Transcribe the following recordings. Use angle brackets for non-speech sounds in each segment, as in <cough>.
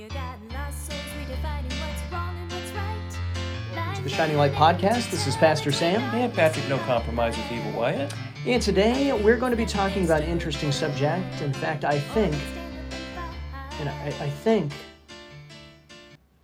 you got lost souls redefining what's wrong and what's right. to the Shining Light Podcast. This is Pastor Sam. And Patrick, no compromise with evil Wyett. And today we're going to be talking about an interesting subject. In fact, I think, and I, I think,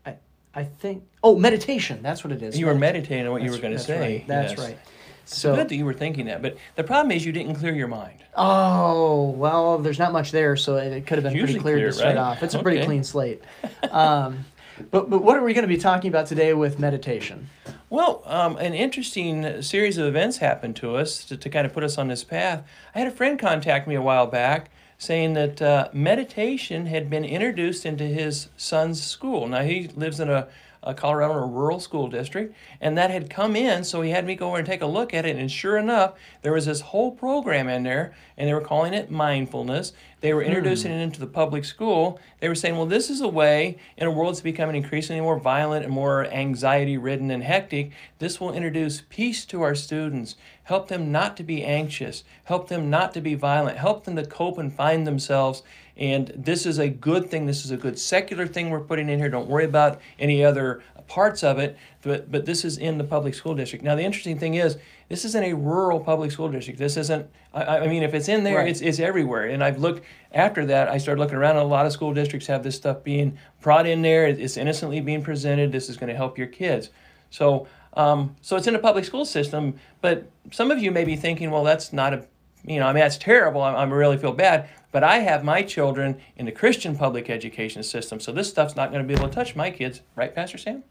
I, I think, oh, meditation. That's what it is. You were meditating on what you were going to say. Right. That's yes. right. It's So, good that you were thinking that, but the problem is you didn't clear your mind. oh well, there's not much there, so it, it could have been pretty clear, clear, to start right? off. It's a pretty clean slate. Um, <laughs> but but what are we going to be talking about today with meditation? Well, um, an interesting series of events happened to us to, to kind of put us on this path. I had a friend contact me a while back saying that uh, meditation had been introduced into his son's school. Now, he lives in a, a Colorado a rural school district, and that had come in, so he had me go over and take a look at it. And sure enough, there was this whole program in there, and they were calling it mindfulness. They were introducing hmm. it into the public school. They were saying, well, this is a way in a world that's becoming increasingly more violent and more anxiety ridden and hectic. This will introduce peace to our students, help them not to be anxious, help them not to be violent, help them to cope and find themselves. And this is a good thing. This is a good secular thing we're putting in here. Don't worry about any other parts of it, but, but this is in the public school district. Now, the interesting thing is, this isn't a rural public school district. This isn't, I, I mean, if it's in there, Right. it's, it's everywhere. And I've looked, after that, I started looking around, and a lot of school districts have this stuff being brought in there. It's innocently being presented. This is going to help your kids. So, um, so it's in a public school system, but some of you may be thinking, well, that's not a, you know, I mean, that's terrible. I, I really feel bad. But I have my children in the Christian public education system, so this stuff's not going to be able to touch my kids, right, Pastor Sam?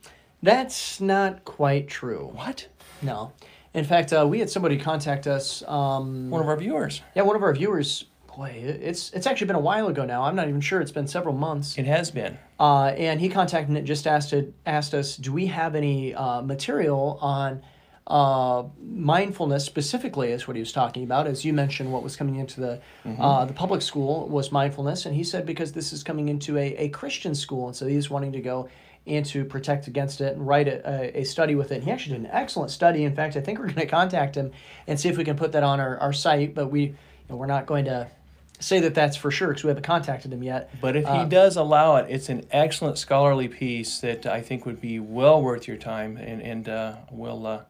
That's not quite true. What? No. In fact, uh, we had somebody contact us. Um, One of our viewers. yeah, one of our viewers. Boy, it's it's actually been a while ago now. I'm not even sure. It's been several months. It has been. Uh, and he contacted and just asked it, asked us, do we have any uh, material on uh, mindfulness specifically? Is what he was talking about. As you mentioned, what was coming into the uh, the public school was mindfulness, and he said because this is coming into a, a Christian school, and so he's wanting to go and to protect against it and write a, a, a study with it. And he actually did an excellent study. In fact, I think we're <laughs> going to contact him and see if we can put that on our, our site. But we, you know, we're not going to say that that's for sure because we haven't contacted him yet. But if Uh, he does allow it, it's an excellent scholarly piece that I think would be well worth your time. And, and uh, will uh,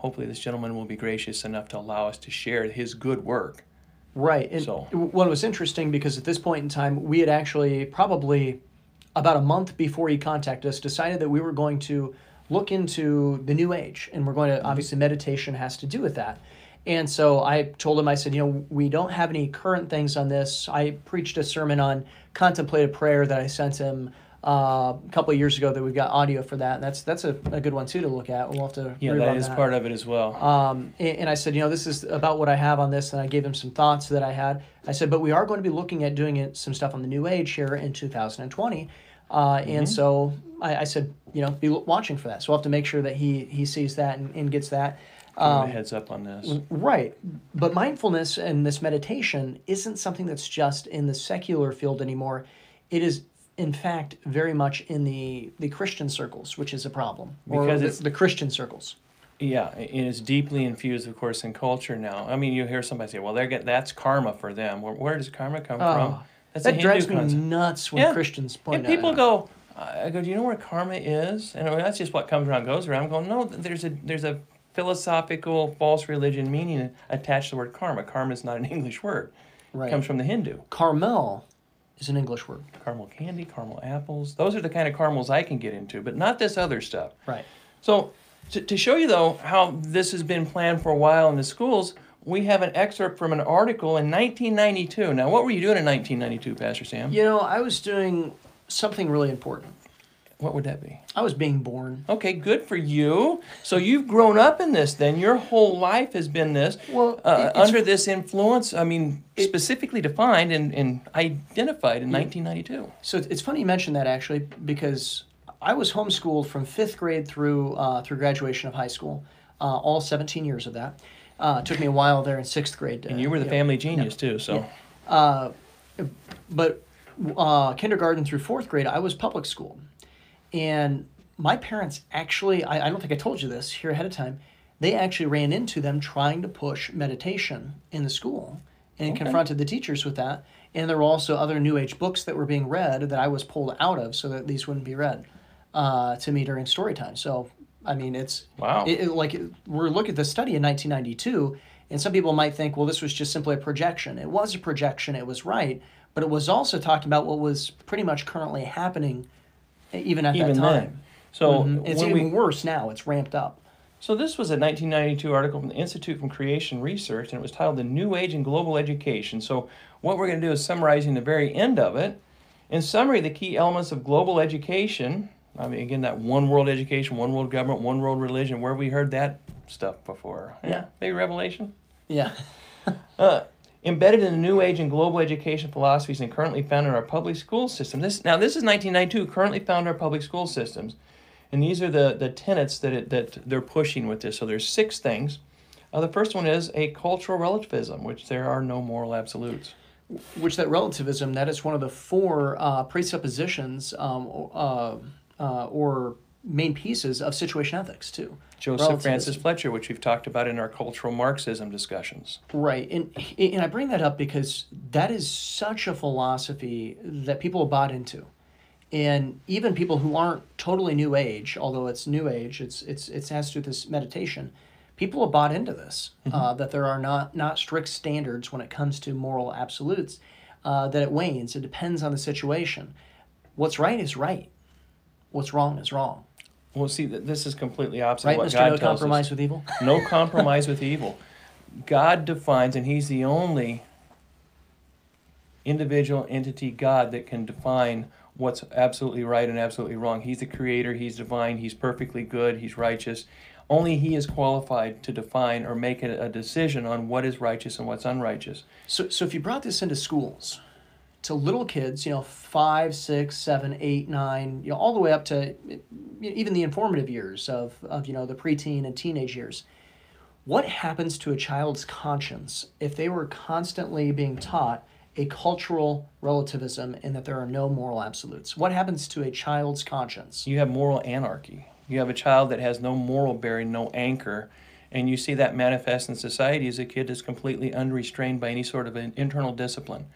hopefully this gentleman will be gracious enough to allow us to share his good work. Right. And So- what was interesting because at this point in time, we had actually probably about a month before he contacted us decided that we were going to look into the new age and we're going to obviously mm-hmm. meditation has to do with that. And so I told him, I said, you know, we don't have any current things on this. I preached a sermon on contemplative prayer that I sent him uh, a couple of years ago that we've got audio for that. And that's that's a, a good one too to look at. We'll have to Yeah, that on part of it as well. um, and, and I said, you know, this is about what I have on this, and I gave him some thoughts that I had. I said, but we are going to be looking at doing it, some stuff on the new age here in 2020. Uh, And so I, I said, you know, be watching for that. So we'll have to make sure that he he sees that and, and gets that. Um, a heads up on this. Right. But mindfulness and this meditation isn't something that's just in the secular field anymore. It is, in fact, very much in the, the Christian circles, which is a problem. Because the, it's- the Christian circles. Yeah, it's deeply infused, of course, in culture now. I mean, you hear somebody say, "Well, they're get that's karma for them." Where, where does karma come oh, from? Oh, That's a that Hindu drives me concept. nuts when Yeah. Christians point And out. people go, I go, do you know where karma is? And mean, that's just what comes around goes around. I'm going, no, there's a there's a philosophical false religion meaning attached to the word karma. Karma is not an <laughs> English word. right. It comes from the Hindu. Carmel is an English word. Caramel candy, caramel apples. Those are the kind of caramels I can get into, but not this other stuff. Right. So, to, to show you though how this has been planned for a while in the schools, we have an excerpt from an article in 1992. Now, what were you doing in 1992, Pastor Sam? You know, I was doing something really important. What would that be? I was being born. Okay, good for you. So you've grown up in this. Then your whole life has been this. Well, uh, under this influence. I mean, specifically defined and, and identified in 1992. So it's- funny you mention that actually because I was homeschooled from fifth grade through uh, through graduation of high school, uh, all 17 years of that. Uh, it took me a while there in sixth grade. And you were the family genius too. So Uh, but uh, kindergarten through fourth grade, I was public school. And my parents actually, I, I don't think I told you this here ahead of time, they actually ran into them trying to push meditation in the school. and Okay. confronted the teachers with that. And there were also other New Age books that were being read that I was pulled out of so that these wouldn't be read uh, to me during story time. So, I mean, it's Wow. it, it- like we're looking at the study in 1992, and some people might think, well, this was just simply a projection. It was a projection. It was right, but it was also talking about what was pretty much currently happening, even at Even that time. then. So Mhm. it's even we, worse now. It's ramped up. So this was a 1992 article from the Institute for Creation Research, and it was titled "The New Age in Global Education." So what we're going to do is summarizing the very end of it. In summary, the key elements of global education. I mean, again, that one world education, one world government, one world religion. Where have we heard that stuff before? Yeah. maybe Revelation. Yeah. Uh, embedded in the new age and global education philosophies and currently found in our public school system. This now this is 1992. Currently found in our public school systems, and these are the the tenets that it, that they're pushing with this. So there's six things. Uh, the first one is a cultural relativism, which there are no moral absolutes. which that relativism that is one of the four uh, presuppositions um, uh, uh, or main pieces of situation ethics too. Joseph Francis Fletcher, which we've talked about in our cultural Marxism discussions. right and and i bring that up because that is such a philosophy that people have bought into. And even people who aren't totally new age although it's new age it's it's it has to do with this meditation people have bought into this uh, that there are not not strict standards when it comes to moral absolutes uh, that it wanes. It depends on the situation. What's right is right. What's wrong is wrong Well, see, th- this is completely opposite right of what mr God no tells us. compromise with evil no compromise with evil. God defines, and He's the only individual entity God that can define what's absolutely right and absolutely wrong. He's the creator, He's divine, He's perfectly good, He's righteous. Only He is qualified to define or make a, a decision on what is righteous and what's unrighteous. So, so if you brought this into schools, to little kids, you know, five, six, seven, eight, nine, you know, all the way up to even the informative years of, of, you know, the preteen and teenage years, what happens to a child's conscience if they were constantly being taught a cultural relativism and that there are no moral absolutes? What happens to a child's conscience? You have moral anarchy. You have a child that has no moral bearing, no anchor, and you see that manifest in society as a kid is completely unrestrained by any sort of an internal discipline.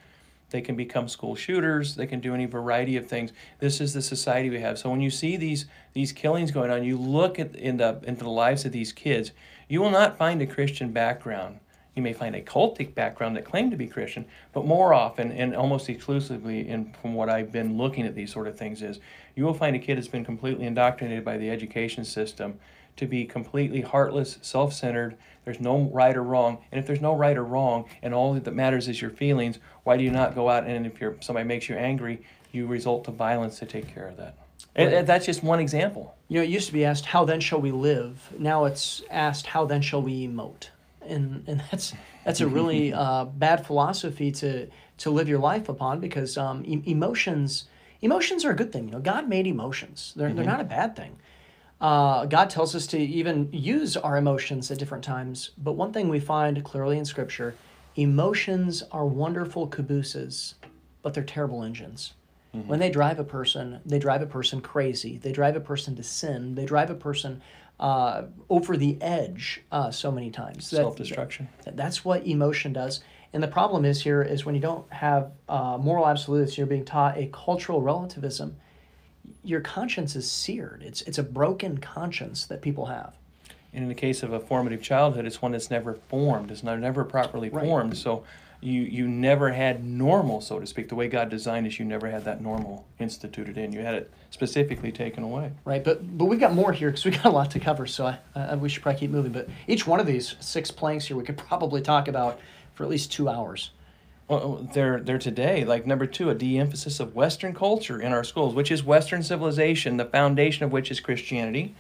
They can become school shooters. They can do any variety of things. This is the society we have. So when you see these these killings going on, you look at in the into the lives of these kids. You will not find a Christian background. You may find a cultic background that claim to be Christian, but more often and almost exclusively, in from what I've been looking at these sort of things, is you will find a kid that's been completely indoctrinated by the education system to be completely heartless, self-centered. There's no right or wrong, and if there's no right or wrong, and all that matters is your feelings, why do you not go out and if you're, somebody makes you angry, you resort to violence to take care of that? And, and that's just one example. You know, it used to be asked, "How then shall we live?" Now it's asked, "How then shall we emote?" And and that's that's a really <laughs> uh, bad philosophy to to live your life upon because um, e- emotions emotions are a good thing. You know, God made emotions; they're they're not a bad thing. Uh, God tells us to even use our emotions at different times. But one thing we find clearly in Scripture: emotions are wonderful cabooses, but they're terrible engines. When they drive a person, they drive a person crazy. They drive a person to sin. They drive a person uh, over the edge uh, so many times. That- Self-destruction. that- that's what emotion does. And the problem is here is when you don't have uh, moral absolutes, you're being taught a cultural relativism. Your conscience is seared. It's it's a broken conscience that people have. And in the case of a formative childhood, it's one that's never formed. It's not never properly Right. formed. So you you never had normal, so to speak. The way God designed us, you never had that normal instituted in. You had it specifically taken away. Right, but but we've got more here because we got a lot to cover. So I, I we should probably keep moving. But each one of these six planks here, we could probably talk about for at least two hours. Well, oh, they're they're today like number two, a de-emphasis of Western culture in our schools, which is Western civilization, the foundation of which is Christianity.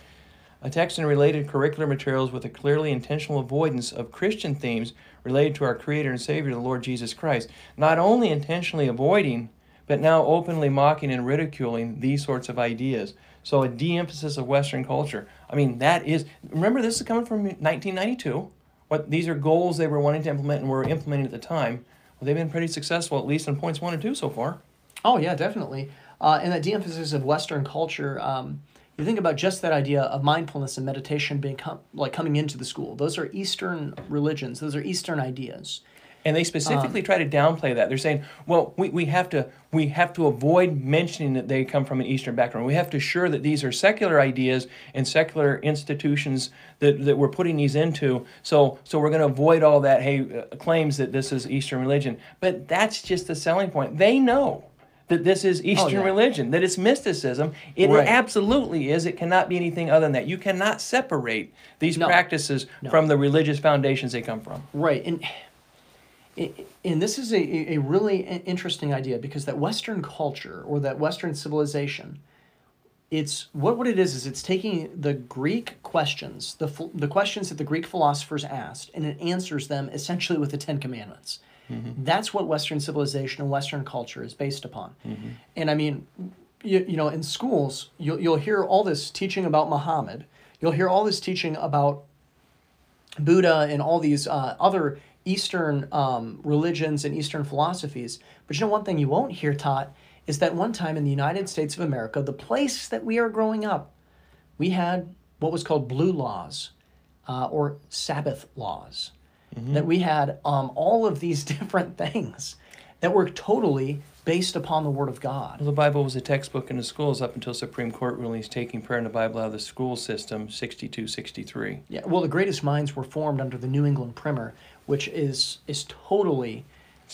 A text and related curricular materials with a clearly intentional avoidance of Christian themes related to our Creator and Savior, the Lord Jesus Christ. Not only intentionally avoiding, but now openly mocking and ridiculing these sorts of ideas. So a de-emphasis of Western culture. I mean, that is. Remember, this is coming from 1992. What these are goals they were wanting to implement and were implementing at the time. Well, they've been pretty successful, at least in points one and two so far. Oh yeah, definitely. Uh, and that de-emphasis of Western culture. Um, you think about just that idea of mindfulness and meditation being com- like coming into the school. Those are Eastern religions. Those are Eastern ideas. And they specifically try to downplay that. They're saying, well, we, we have to we have to avoid mentioning that they come from an Eastern background. We have to assure that these are secular ideas and secular institutions that, that we're putting these into. So so we're going to avoid all that hey uh, claims that this is Eastern religion. But that's just the selling point. They know that this is oh, Eastern yeah. religion, that it's mysticism. It Right. absolutely is. It cannot be anything other than that. You cannot separate these No. practices No. from the religious foundations they come from. Right, and and this is a, a really interesting idea because that Western culture or that Western civilization, it's what what it is is it's taking the Greek questions, the the questions that the Greek philosophers asked, and it answers them essentially with the Ten Commandments. That's what Western civilization and Western culture is based upon. And I mean, you, you know, in schools, you'll, you'll hear all this teaching about Muhammad. You'll hear all this teaching about Buddha and all these uh, other Eastern um, religions and Eastern philosophies. But you know, one thing you won't hear taught is that one time in the United States of America, the place that we are growing up, we had what was called blue laws uh, or Sabbath laws. That we had um, all of these <laughs> different things that were totally based upon the Word of God. Well, the Bible was a textbook in the schools up until Supreme Court rulings taking prayer and the Bible out of the school system, 62, 63. Yeah, well, the greatest minds were formed under the New England Primer, which is is totally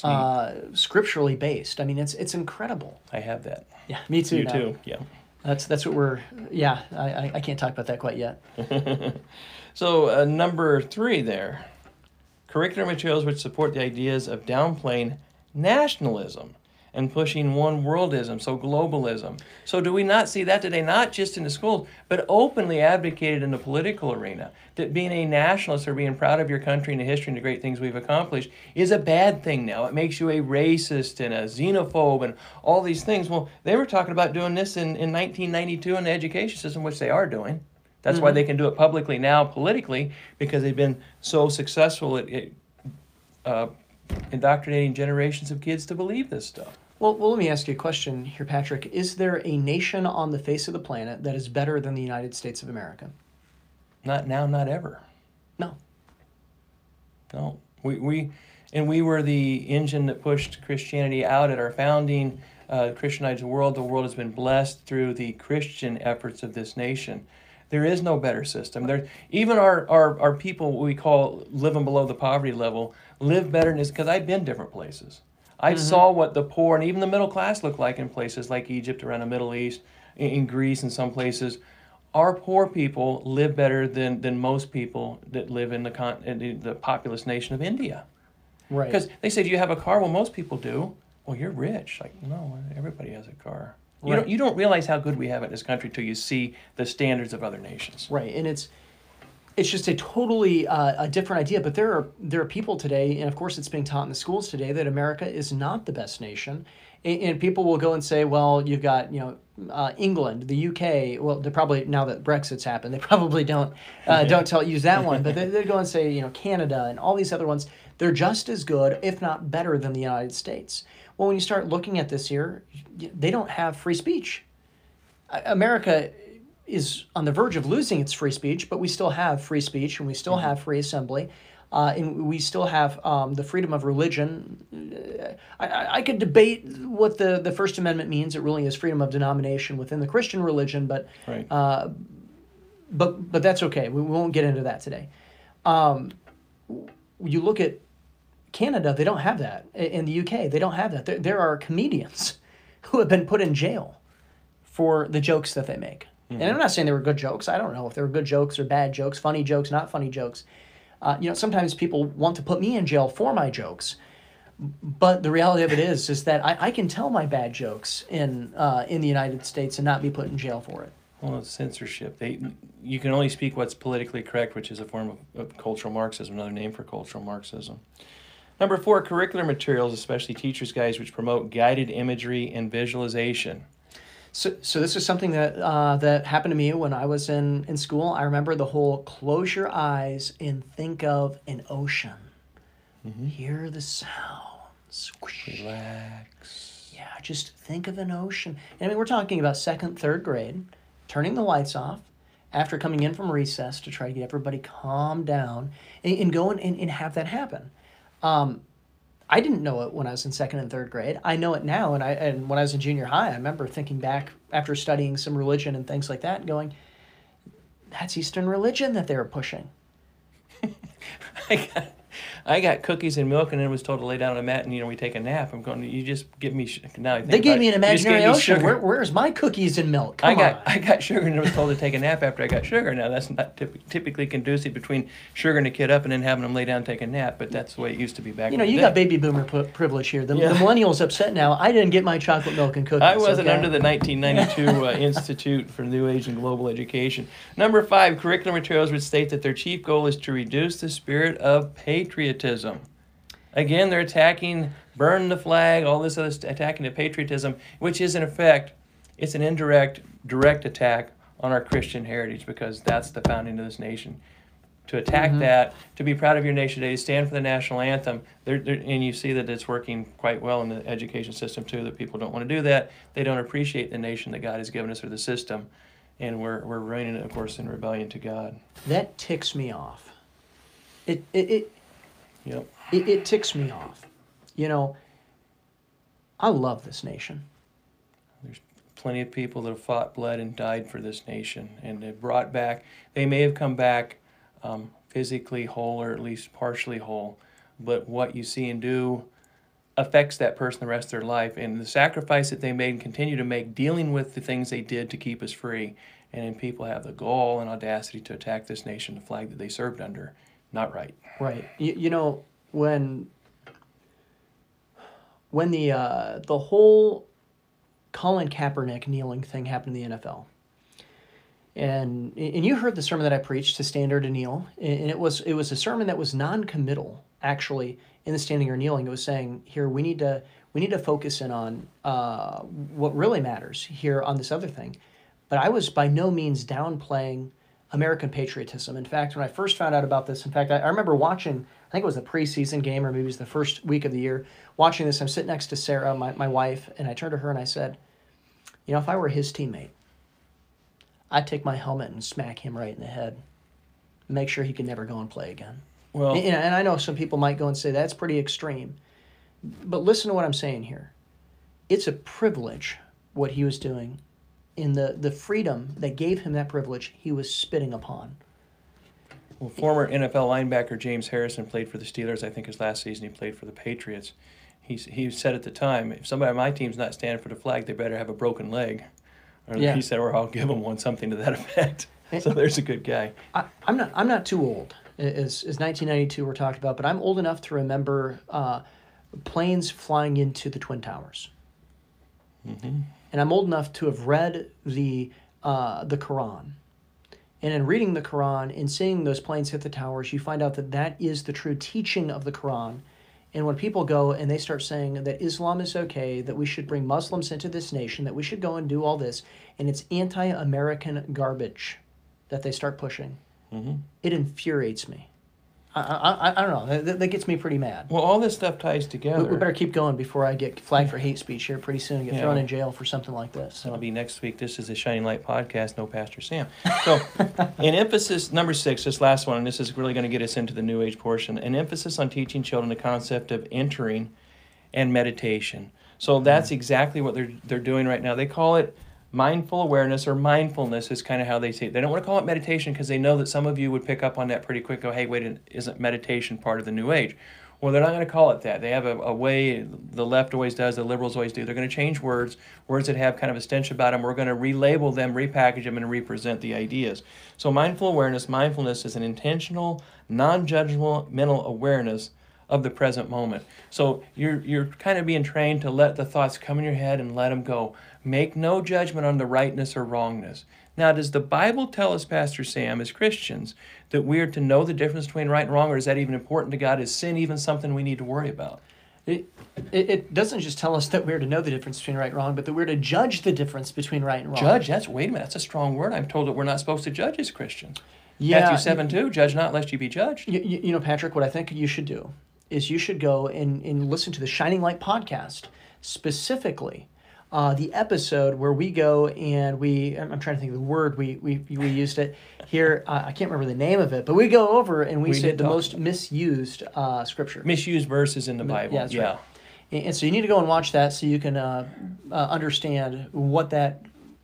uh, scripturally based. I mean, it's it's incredible. I have that. Yeah, me too. you now. too, yeah. That's that's what we're. Yeah, I, I, I can't talk about that quite yet. <laughs> So, uh, number three there curricular materials which support the ideas of downplaying nationalism and pushing one worldism, so globalism. So, do we not see that today, not just in the schools, but openly advocated in the political arena? That being a nationalist or being proud of your country and the history and the great things we've accomplished is a bad thing now. It makes you a racist and a xenophobe and all these things. Well, they were talking about doing this in, in 1992 in the education system, which they are doing. That's why they can do it publicly now, politically, because they've been so successful at, at uh, indoctrinating generations of kids to believe this stuff. Well, well, let me ask you a question here, Patrick. Is there a nation on the face of the planet that is better than the United States of America? Not now, not ever. No. No, we, we and we were the engine that pushed Christianity out at our founding, uh, Christianized the world. The world has been blessed through the Christian efforts of this nation. There is no better system. There, even our, our, our people, we call living below the poverty level, live better in this because I've been different places. I mm-hmm. saw what the poor and even the middle class look like in places like Egypt, around the Middle East, in, in Greece, and some places. Our poor people live better than, than most people that live in the, con- in the, the populous nation of India. Right. Because they say, "Do you have a car?" Well, most people do. Well, you're rich. Like, no, everybody has a car. You Right. don't. You don't realize how good we have it in this country till you see the standards of other nations. Right, and it's it's just a totally uh, a different idea. But there are there are people today, and of course it's being taught in the schools today that America is not the best nation, and, and people will go and say, well, you've got you know uh, England, the UK. Well, they probably now that Brexit's happened, they probably don't uh, <laughs> don't tell use that one, but they they go and say you know Canada and all these other ones. They're just as good, if not better, than the United States. Well, when you start looking at this here, they don't have free speech. America is on the verge of losing its free speech, but we still have free speech and we still have free assembly. Uh, and we still have um, the freedom of religion. Uh, I, I, I could debate what the, the First Amendment means. It really is freedom of denomination within the Christian religion, but Right. but but that's okay. We won't get into that today. Um, you look at Canada; they don't have that. In the UK, they don't have that. There, there are comedians <laughs> who have been put in jail for the jokes that they make. And I'm not saying they were good jokes. I don't know if they were good jokes or bad jokes, funny jokes, not funny jokes. Uh, you know, sometimes people want to put me in jail for my jokes. But the reality of it is, is that I, I can tell my bad jokes in uh, in the United States and not be put in jail for it. Well, it's censorship. They, you can only speak what's politically correct, which is a form of, of cultural Marxism, another name for cultural Marxism. Number four, curricular materials, especially teachers' guides, which promote guided imagery and visualization. So, so this is something that uh, that happened to me when I was in, in school. I remember the whole close your eyes and think of an ocean. Hear the sounds. Relax. Yeah, just think of an ocean. And I mean, we're talking about second, third grade, turning the lights off after coming in from recess to try to get everybody calm down and, and go and, and have that happen. Um, I didn't know it when I was in second and third grade. I know it now, and I and when I was in junior high, I remember thinking back after studying some religion and things like that, and going, "That's Eastern religion that they were pushing." <laughs> Got, I got cookies and milk, and then was told to lay down on a mat and you know we take a nap. I'm going. You just give me sh- now. I think They gave me an you just gave imaginary ocean. Where, where's my cookies and milk? Come I got on. I got sugar and I was told to take a nap after I got sugar. Now that's not typ- typically conducive between sugaring a kid up and then having them lay down and take a nap, but that's the way it used to be back. Then. You know, you day. got baby boomer pu- privilege here. The, Yeah. the millennials upset now. I didn't get my chocolate milk and cookies. I wasn't okay? under the 1992 uh, <laughs> Institute for New Age and Global Education. Number five, curriculum materials would state that their chief goal is to reduce the spirit of patriotism. Again, they're attacking, burn the flag, all this other st- attacking the patriotism, which is in effect, it's an indirect, direct attack on our Christian heritage because that's the founding of this nation. To attack mm-hmm. that, to be proud of your nation today, to stand for the national anthem, they're, they're, and you see that it's working quite well in the education system too. That people don't want to do that. They don't appreciate the nation that God has given us or the system, and we're we're reigning, of course, in rebellion to God. That ticks me off. It it it, Yep. it, it ticks me off. You know, I love this nation. There's plenty of people that have fought, bled, and died for this nation, and they brought back. They may have come back um, physically whole or at least partially whole, but what you see and do affects that person the rest of their life, and the sacrifice that they made and continue to make, dealing with the things they did to keep us free. And then people have the gall and audacity to attack this nation, the flag that they served under. Not right. Right. You, you know when when the uh, the whole Colin Kaepernick kneeling thing happened in the NFL. And and you heard the sermon that I preached to stand or to kneel, and it was it was a sermon that was non-committal actually in the standing or kneeling. It was saying here we need to we need to focus in on uh, what really matters here on this other thing. But I was by no means downplaying American patriotism. In fact, when I first found out about this, in fact, I, I remember watching, I think it was the preseason game or maybe it was the first week of the year, watching this. I'm sitting next to Sarah, my, my wife, and I turned to her and I said, You know, if I were his teammate, I'd take my helmet and smack him right in the head, make sure he could never go and play again. Well, And, and I know some people might go and say that's pretty extreme. But listen to what I'm saying here. It's a privilege what he was doing. In the, the freedom that gave him that privilege, he was spitting upon. Well, former NFL linebacker James Harrison played for the Steelers. I think his last season he played for the Patriots. He, he said at the time, if somebody on my team's not standing for the flag, they better have a broken leg. Or Yeah. he said, or I'll give them one, something to that effect. <laughs> so there's a good guy. I, I'm not I'm not too old as, as 1992 we're talking about, but I'm old enough to remember uh, planes flying into the Twin Towers. And I'm old enough to have read the uh, the Quran. And in reading the Quran and seeing those planes hit the towers, you find out that that is the true teaching of the Quran. And when people go and they start saying that Islam is okay, that we should bring Muslims into this nation, that we should go and do all this, and it's anti American garbage that they start pushing, it infuriates me. I, I, I, don't know. That, that gets me pretty mad. Well, all this stuff ties together. we better keep going before I get flagged for hate speech here pretty soon and get Yeah. thrown in jail for something like this. That'll be next week. This is the Shining Light podcast. No Pastor Sam. So, <laughs> in emphasis number six, this last one, and this is really going to get us into the New Age portion. An emphasis on teaching children the concept of entering and meditation. So that's mm. exactly what they're they're doing right now. They call it mindful awareness or mindfulness is kind of how they say it. They don't want to call it meditation because they know that some of you would pick up on that pretty quick. Go, hey, wait, isn't meditation part of the New Age? Well, they're not going to call it that. They have a, a way the left always does, the liberals always do. They're going to change words, words that have kind of a stench about them. We're going to relabel them, repackage them, and represent the ideas. So, mindful awareness, mindfulness is an intentional, non judgmental mental awareness of the present moment. So, you're, you're kind of being trained to let the thoughts come in your head and let them go. Make no judgment on the rightness or wrongness. Now, does the Bible tell us, Pastor Sam, as Christians, that we are to know the difference between right and wrong, or is that even important to God? Is sin even something we need to worry about? It, it, it doesn't just tell us that we're to know the difference between right and wrong, but that we're to judge the difference between right and wrong. Judge, that's, wait a minute, that's a strong word. I'm told that we're not supposed to judge as Christians. Yeah, Matthew 7 2, judge not lest you be judged. You, you, you know, Patrick, what I think you should do is you should go and, and listen to the Shining Light podcast specifically uh, the episode where we go and we I'm I'm trying to think of the word we we, we used it here uh, I can't remember the name of it but we go over and we, We say the most misused uh, scripture Misused verses in the Bible. yeah, yeah. right. and, and so you need to go and watch that so you can uh, uh, understand what that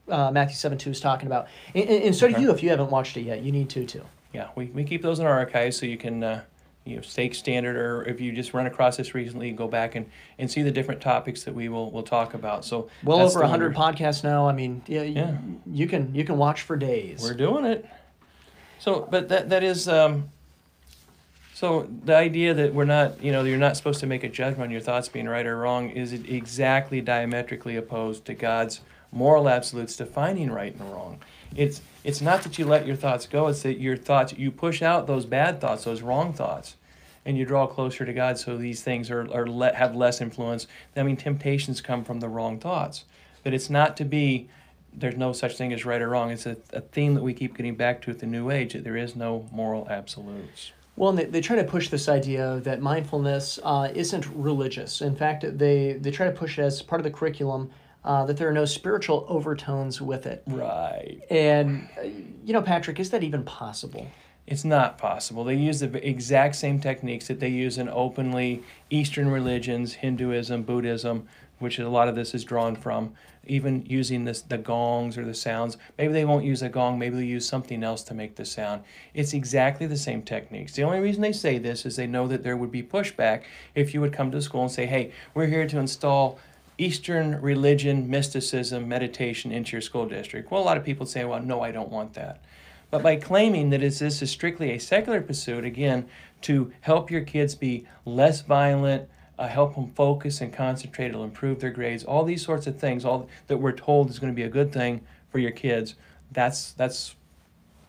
uh, Matthew 7 2 is talking about and, and, so do Okay. you if you haven't watched it yet you need to too Yeah, we, we keep those in our archives so you can uh, you know stake standard or if you just run across this recently, go back and, and see the different topics that we will will talk about. So well over the 100 one podcasts now I mean yeah, Yeah. you can you can watch for days we're, we're doing it. So, but that that is um, so the idea that we're not you know you're not supposed to make a judgment on your thoughts being right or wrong is exactly diametrically opposed to God's moral absolutes defining right and wrong. It's it's not that you let your thoughts go. It's that your thoughts you push out those bad thoughts, those wrong thoughts, and you draw closer to God. So these things are are le- have less influence. I mean, temptations come from the wrong thoughts. But it's not to be. There's no such thing as right or wrong. It's a, a theme that we keep getting back to at the New Age that there is no moral absolutes. Well, they, they try to push this idea that mindfulness uh, isn't religious. In fact, they, they try to push it as part of the curriculum uh, that there are no spiritual overtones with it. Right. And, uh, you know, Patrick, is that even possible? It's not possible. They use the exact same techniques that they use in openly Eastern religions, Hinduism, Buddhism, which a lot of this is drawn from. Even using this, the gongs or the sounds. Maybe they won't use a gong. Maybe they'll use something else to make the sound. It's exactly the same techniques. The only reason they say this is they know that there would be pushback if you would come to school and say, "Hey, we're here to install." Eastern religion, mysticism, meditation into your school district. Well, a lot of people say, well, no, I don't want that. But by claiming that this is strictly a secular pursuit, again, to help your kids be less violent, uh, help them focus and concentrate, it'll improve their grades, all these sorts of things, all that we're told is going to be a good thing for your kids. That's that's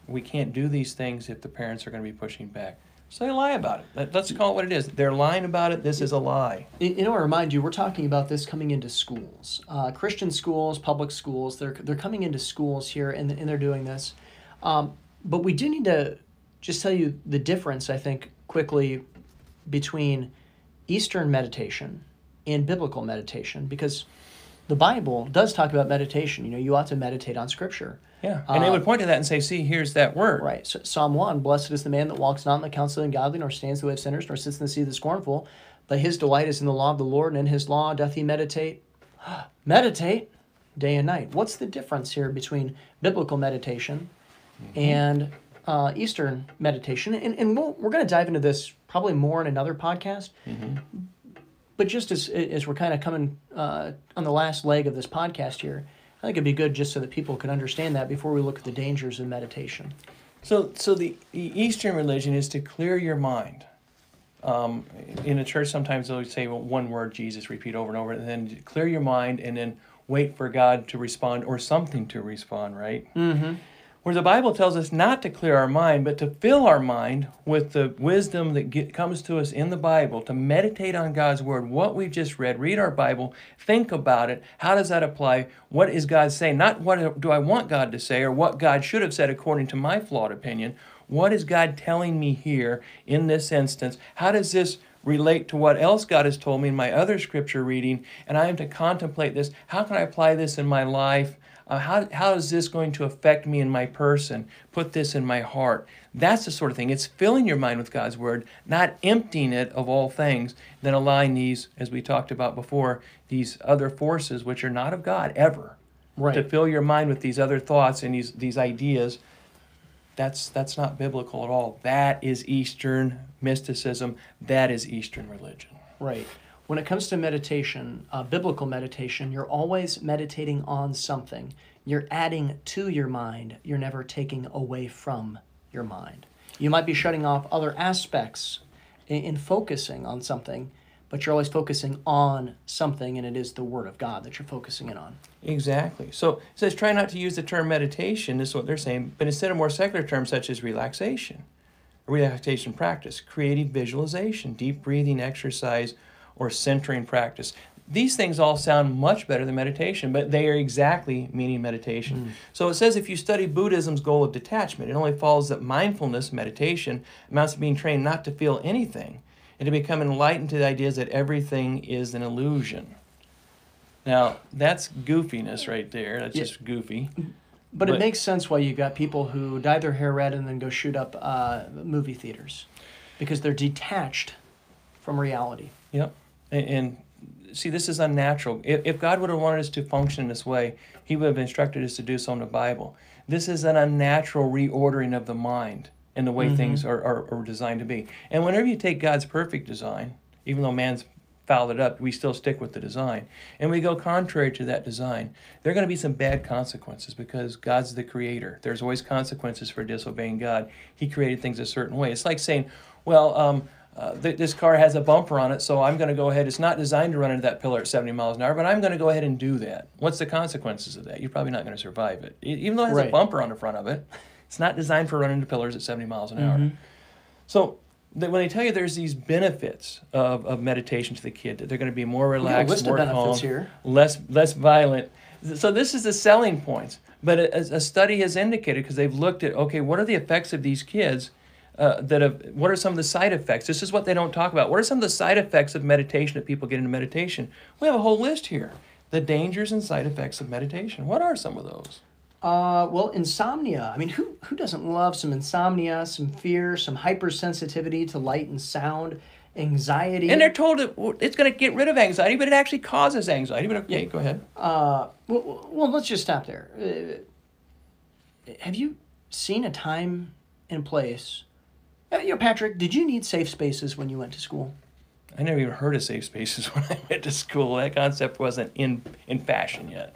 we can't do these things if the parents are going to be pushing back. So they lie about it. Let- Let's call it what it is. They're lying about it. This is a lie. You you know, I remind you, we're talking about this coming into schools, uh, Christian schools, public schools. They're they're coming into schools here, and, and they're doing this. Um, but we do need to just tell you the difference. I think quickly between Eastern meditation and biblical meditation, because the Bible does talk about meditation. You know, you ought to meditate on Scripture. Yeah. And they Uh, would point to that and say, see, here's that word. Right. So, Psalm 1 Blessed is the man that walks not in the counsel of the ungodly, nor stands in the way of sinners, nor sits in the seat of the scornful. But his delight is in the law of the Lord, and in his law doth he meditate. <gasps> meditate day and night. What's the difference here between biblical meditation and uh, Eastern meditation? And, and we'll, we're going to dive into this probably more in another podcast. But just as, as we're kind of coming uh, on the last leg of this podcast here, I think it'd be good just so that people can understand that before we look at the dangers of meditation. So, so the Eastern religion is to clear your mind. Um, in a church, sometimes they'll say well, one word, Jesus, repeat over and over, and then clear your mind, and then wait for God to respond or something to respond, right? Mm-hmm. Where the Bible tells us not to clear our mind, but to fill our mind with the wisdom that get, comes to us in the Bible, to meditate on God's Word, what we've just read, read our Bible, think about it. How does that apply? What is God saying? Not what do I want God to say or what God should have said according to my flawed opinion. What is God telling me here in this instance? How does this relate to what else God has told me in my other scripture reading? And I am to contemplate this. How can I apply this in my life? Uh, how, how is this going to affect me in my person? Put this in my heart. That's the sort of thing. It's filling your mind with God's word, not emptying it of all things, then allowing these, as we talked about before, these other forces which are not of God ever, Right. to fill your mind with these other thoughts and these, these ideas. That's, that's not biblical at all. That is Eastern mysticism. That is Eastern religion. Right. When it comes to meditation, uh, biblical meditation, you're always meditating on something. You're adding to your mind. You're never taking away from your mind. You might be shutting off other aspects in, in focusing on something, but you're always focusing on something, and it is the Word of God that you're focusing in on. Exactly. So it says try not to use the term meditation, this is what they're saying, but instead of more secular terms such as relaxation, relaxation practice, creative visualization, deep breathing exercise, or centering practice. These things all sound much better than meditation, but they are exactly meaning meditation. So it says if you study Buddhism's goal of detachment, it only follows that mindfulness, meditation, amounts to being trained not to feel anything and to become enlightened to the ideas that everything is an illusion. Now that's goofiness right there. That's Yeah. just goofy. But, it makes sense why you got people who dye their hair red and then go shoot up uh, movie theaters because they're detached from reality. Yep. And, and see, this is unnatural. If, if God would have wanted us to function in this way, He would have instructed us to do so in the Bible. This is an unnatural reordering of the mind and the way things are, are, are designed to be. And whenever you take God's perfect design, even though man's fouled it up, we still stick with the design. And we go contrary to that design. There are going to be some bad consequences because God's the creator. There's always consequences for disobeying God. He created things a certain way. It's like saying, well, um, uh, th- this car has a bumper on it, so I'm going to go ahead. It's not designed to run into that pillar at 70 miles an hour, but I'm going to go ahead and do that. What's the consequences of that? You're probably not going to survive it. Even though it has a bumper on the front of it, <laughs> it's not designed for running into pillars at 70 miles an hour. So th- when they tell you there's these benefits of, of meditation to the kid, that they're going to be more relaxed, more calm, here. less less violent. So this is the selling points. But a, a study has indicated because they've looked at okay, what are the effects of these kids? Uh, that have what are some of the side effects? This is what they don't talk about. What are some of the side effects of meditation that people get into meditation? We have a whole list here. The dangers and side effects of meditation. What are some of those? Uh, well, insomnia. I mean, who who doesn't love some insomnia, some fear, some hypersensitivity to light and sound, anxiety? And they're told it, it's going to get rid of anxiety, but it actually causes anxiety. But okay, go ahead. Uh, well, well, let's just stop there. Uh, have you seen a time and place? You know, Patrick, did you need safe spaces when you went to school? I never even heard of safe spaces <laughs> when I went to school. That concept wasn't in in fashion yet.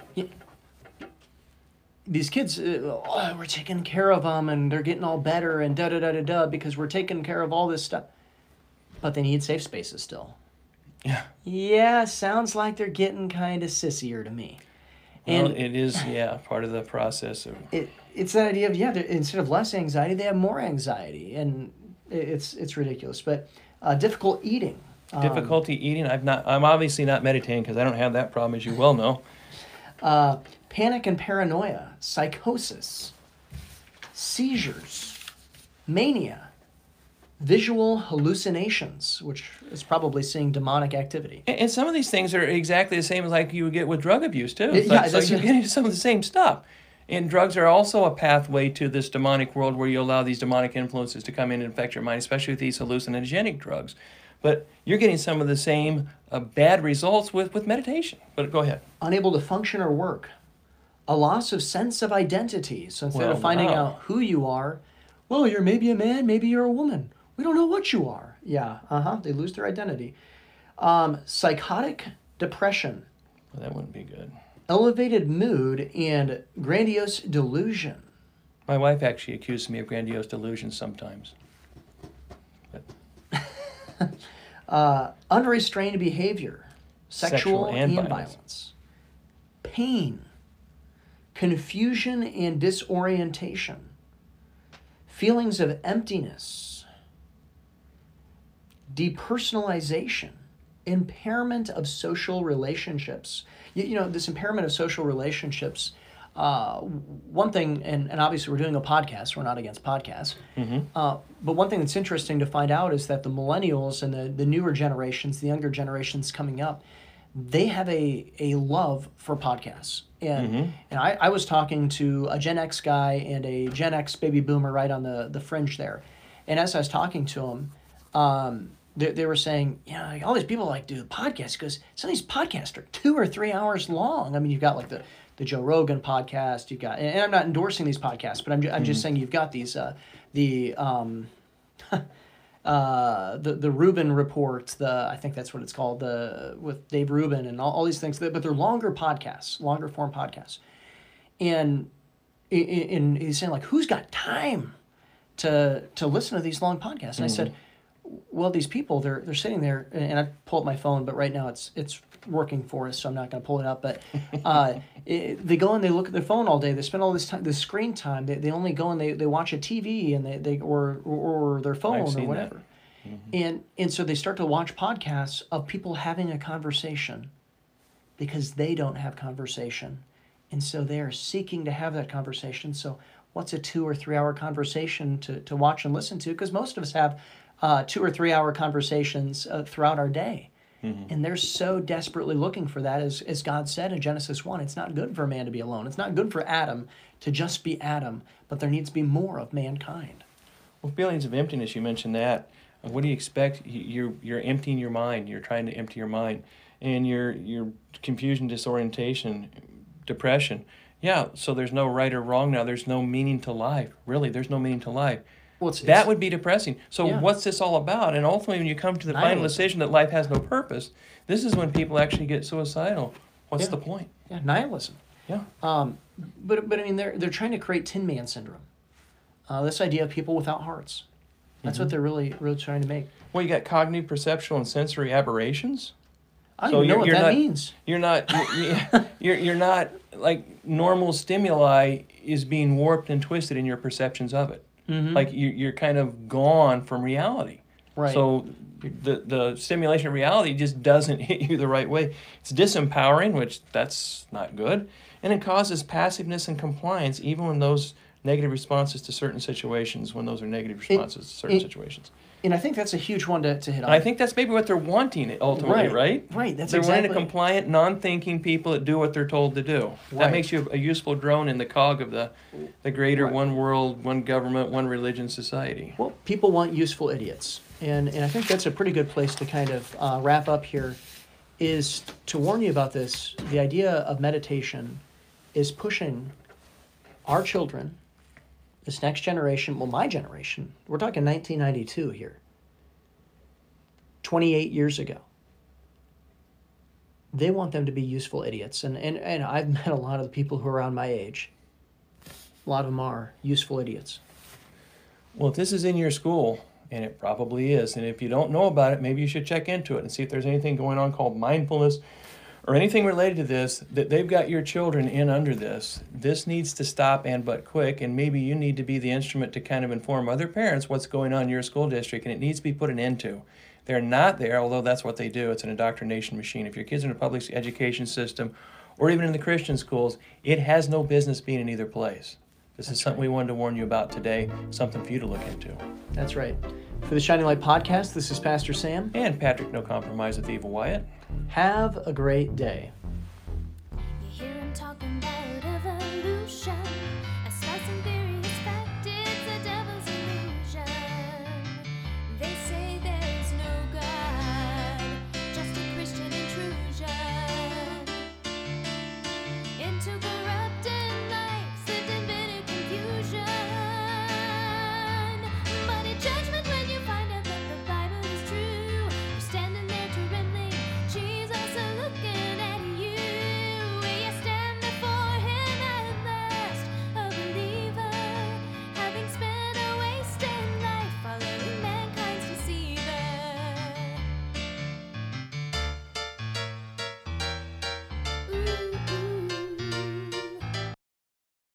These kids, uh, oh, we're taking care of them, and they're getting all better, and da da da da da, because we're taking care of all this stuff. But they need safe spaces still. Yeah. Yeah, sounds like they're getting kind of sissier to me. Well, it is, yeah, part of the process of. it, it's that idea of yeah, instead of less anxiety, they have more anxiety, and it's it's ridiculous. But uh, difficult eating. Um, Difficulty eating. I've not. I'm obviously not meditating because I don't have that problem, as you well know. uh, panic and paranoia, psychosis, seizures, mania, visual hallucinations, which is probably seeing demonic activity. And, and some of these things are exactly the same as like you would get with drug abuse too. It's Yeah, like- so you're <laughs> getting some of the same stuff. And drugs are also a pathway to this demonic world where you allow these demonic influences to come in and affect your mind, especially with these hallucinogenic drugs. But you're getting some of the same uh, bad results with, with meditation. But go ahead. Unable to function or work, a loss of sense of identity. So instead Well, of finding wow. out who you are, well, you're maybe a man, maybe you're a woman. We don't know what you are. Yeah, uh huh. They lose their identity. Um, psychotic depression, Well, that wouldn't be good. Elevated mood, and grandiose delusion. My wife actually accuses me of grandiose delusion sometimes. <laughs> Uh, unrestrained behavior, sexual, Sexual and and, violence. violence. pain, confusion and disorientation, feelings of emptiness, depersonalization, impairment of social relationships. You, you know, this impairment of social relationships. Uh, one thing, and, and obviously we're doing a podcast, we're not against podcasts. Uh, but one thing that's interesting to find out is that the millennials and the, the newer generations, the younger generations coming up, they have a, a love for podcasts. And, and I, I was talking to a Gen X guy and a Gen X baby boomer right on the, the fringe there. And as I was talking to him, um, they, they were saying, you know, like, all these people like do podcasts because some of these podcasts are two or three hours long. I mean, you've got like the, the Joe Rogan podcast, you've got, and I'm not endorsing these podcasts, but I'm, ju- I'm just saying you've got these, uh, the, um, <laughs> uh, the the Rubin report, the I think that's what it's called, the with Dave Rubin and all, all these things, but they're longer podcasts, longer form podcasts, and i- i- and he's saying like, who's got time to to listen to these long podcasts? And I said, well, these people they're they're sitting there, and I pull up my phone, but right now it's it's working for us, so I'm not going to pull it up. But <laughs> uh, it, they go and they look at their phone all day. They spend all this time, the screen time. They, they only go and they, they watch a TV and they, they or, or or their phone or whatever. And and so they start to watch podcasts of people having a conversation because they don't have conversation. And so they are seeking to have that conversation. So what's a two or three hour conversation to, to watch and listen to? Because most of us have uh, two or three hour conversations uh, throughout our day. And they're so desperately looking for that, as, as God said in Genesis 1. It's not good for a man to be alone. It's not good for Adam to just be Adam, but there needs to be more of mankind. Well, feelings of emptiness, you mentioned that. What do you expect? You- You're, you're emptying your mind. You're trying to empty your mind. And your, your confusion, disorientation, depression. Yeah, so there's no right or wrong now. There's no meaning to life. Really, there's no meaning to life. Well, it's, That would be depressing. So Yeah. what's this all about? And ultimately, when you come to the final decision that life has no purpose, this is when people actually get suicidal. What's Yeah. the point? yeah, nihilism. Yeah. Um, but but I mean, they're they're trying to create Tin Man syndrome. Uh, this idea of people without hearts. That's Mm-hmm. what they're really really trying to make. Well, you got cognitive, perceptual, and sensory aberrations. I don't So even know what that not- means. You're not. <laughs> You're, you're you're not like normal stimuli is being warped and twisted in your perceptions of it. Mhm. Like you, you're kind of gone from reality. Right. So the the stimulation of reality just doesn't <laughs> hit you the right way. It's disempowering, which that's not good, and it causes passiveness and compliance, even when those negative responses to certain situations, when those are negative responses to certain it- situations. And I think that's a huge one to, to hit on. I think that's maybe what they're wanting ultimately, Right. right? Right, that's they're wanting a compliant, non-thinking people that do what they're told to do. That makes you a useful drone in the cog of the, the greater Right. one world, one government, one religion society. Well, people want useful idiots, and and I think that's a pretty good place to kind of uh, wrap up here. Is to warn you about this. The idea of meditation is pushing our children, this next generation. Well, my generation. We're talking 1992 here. 28 years ago. They want them to be useful idiots, and and and I've <laughs> met a lot of the people who are around my age. A lot of them are useful idiots. Well, if this is in your school, and it probably is, and if you don't know about it, maybe you should check into it and see if there's anything going on called mindfulness or anything related to this that they've got your children in under this. This needs to stop and but quick, and maybe you need to be the instrument to kind of inform other parents what's going on in your school district, and it needs to be put an end to. They're not there, although that's what they do. It's an indoctrination machine. If your kids are in a public education system or even in the Christian schools, it has no business being in either place. This is something we wanted to warn you about today, something for you to look into. That's right. For the Shining Light Podcast, this is Pastor Sam. And Patrick, no compromise with Evil Wyett. Have a great day.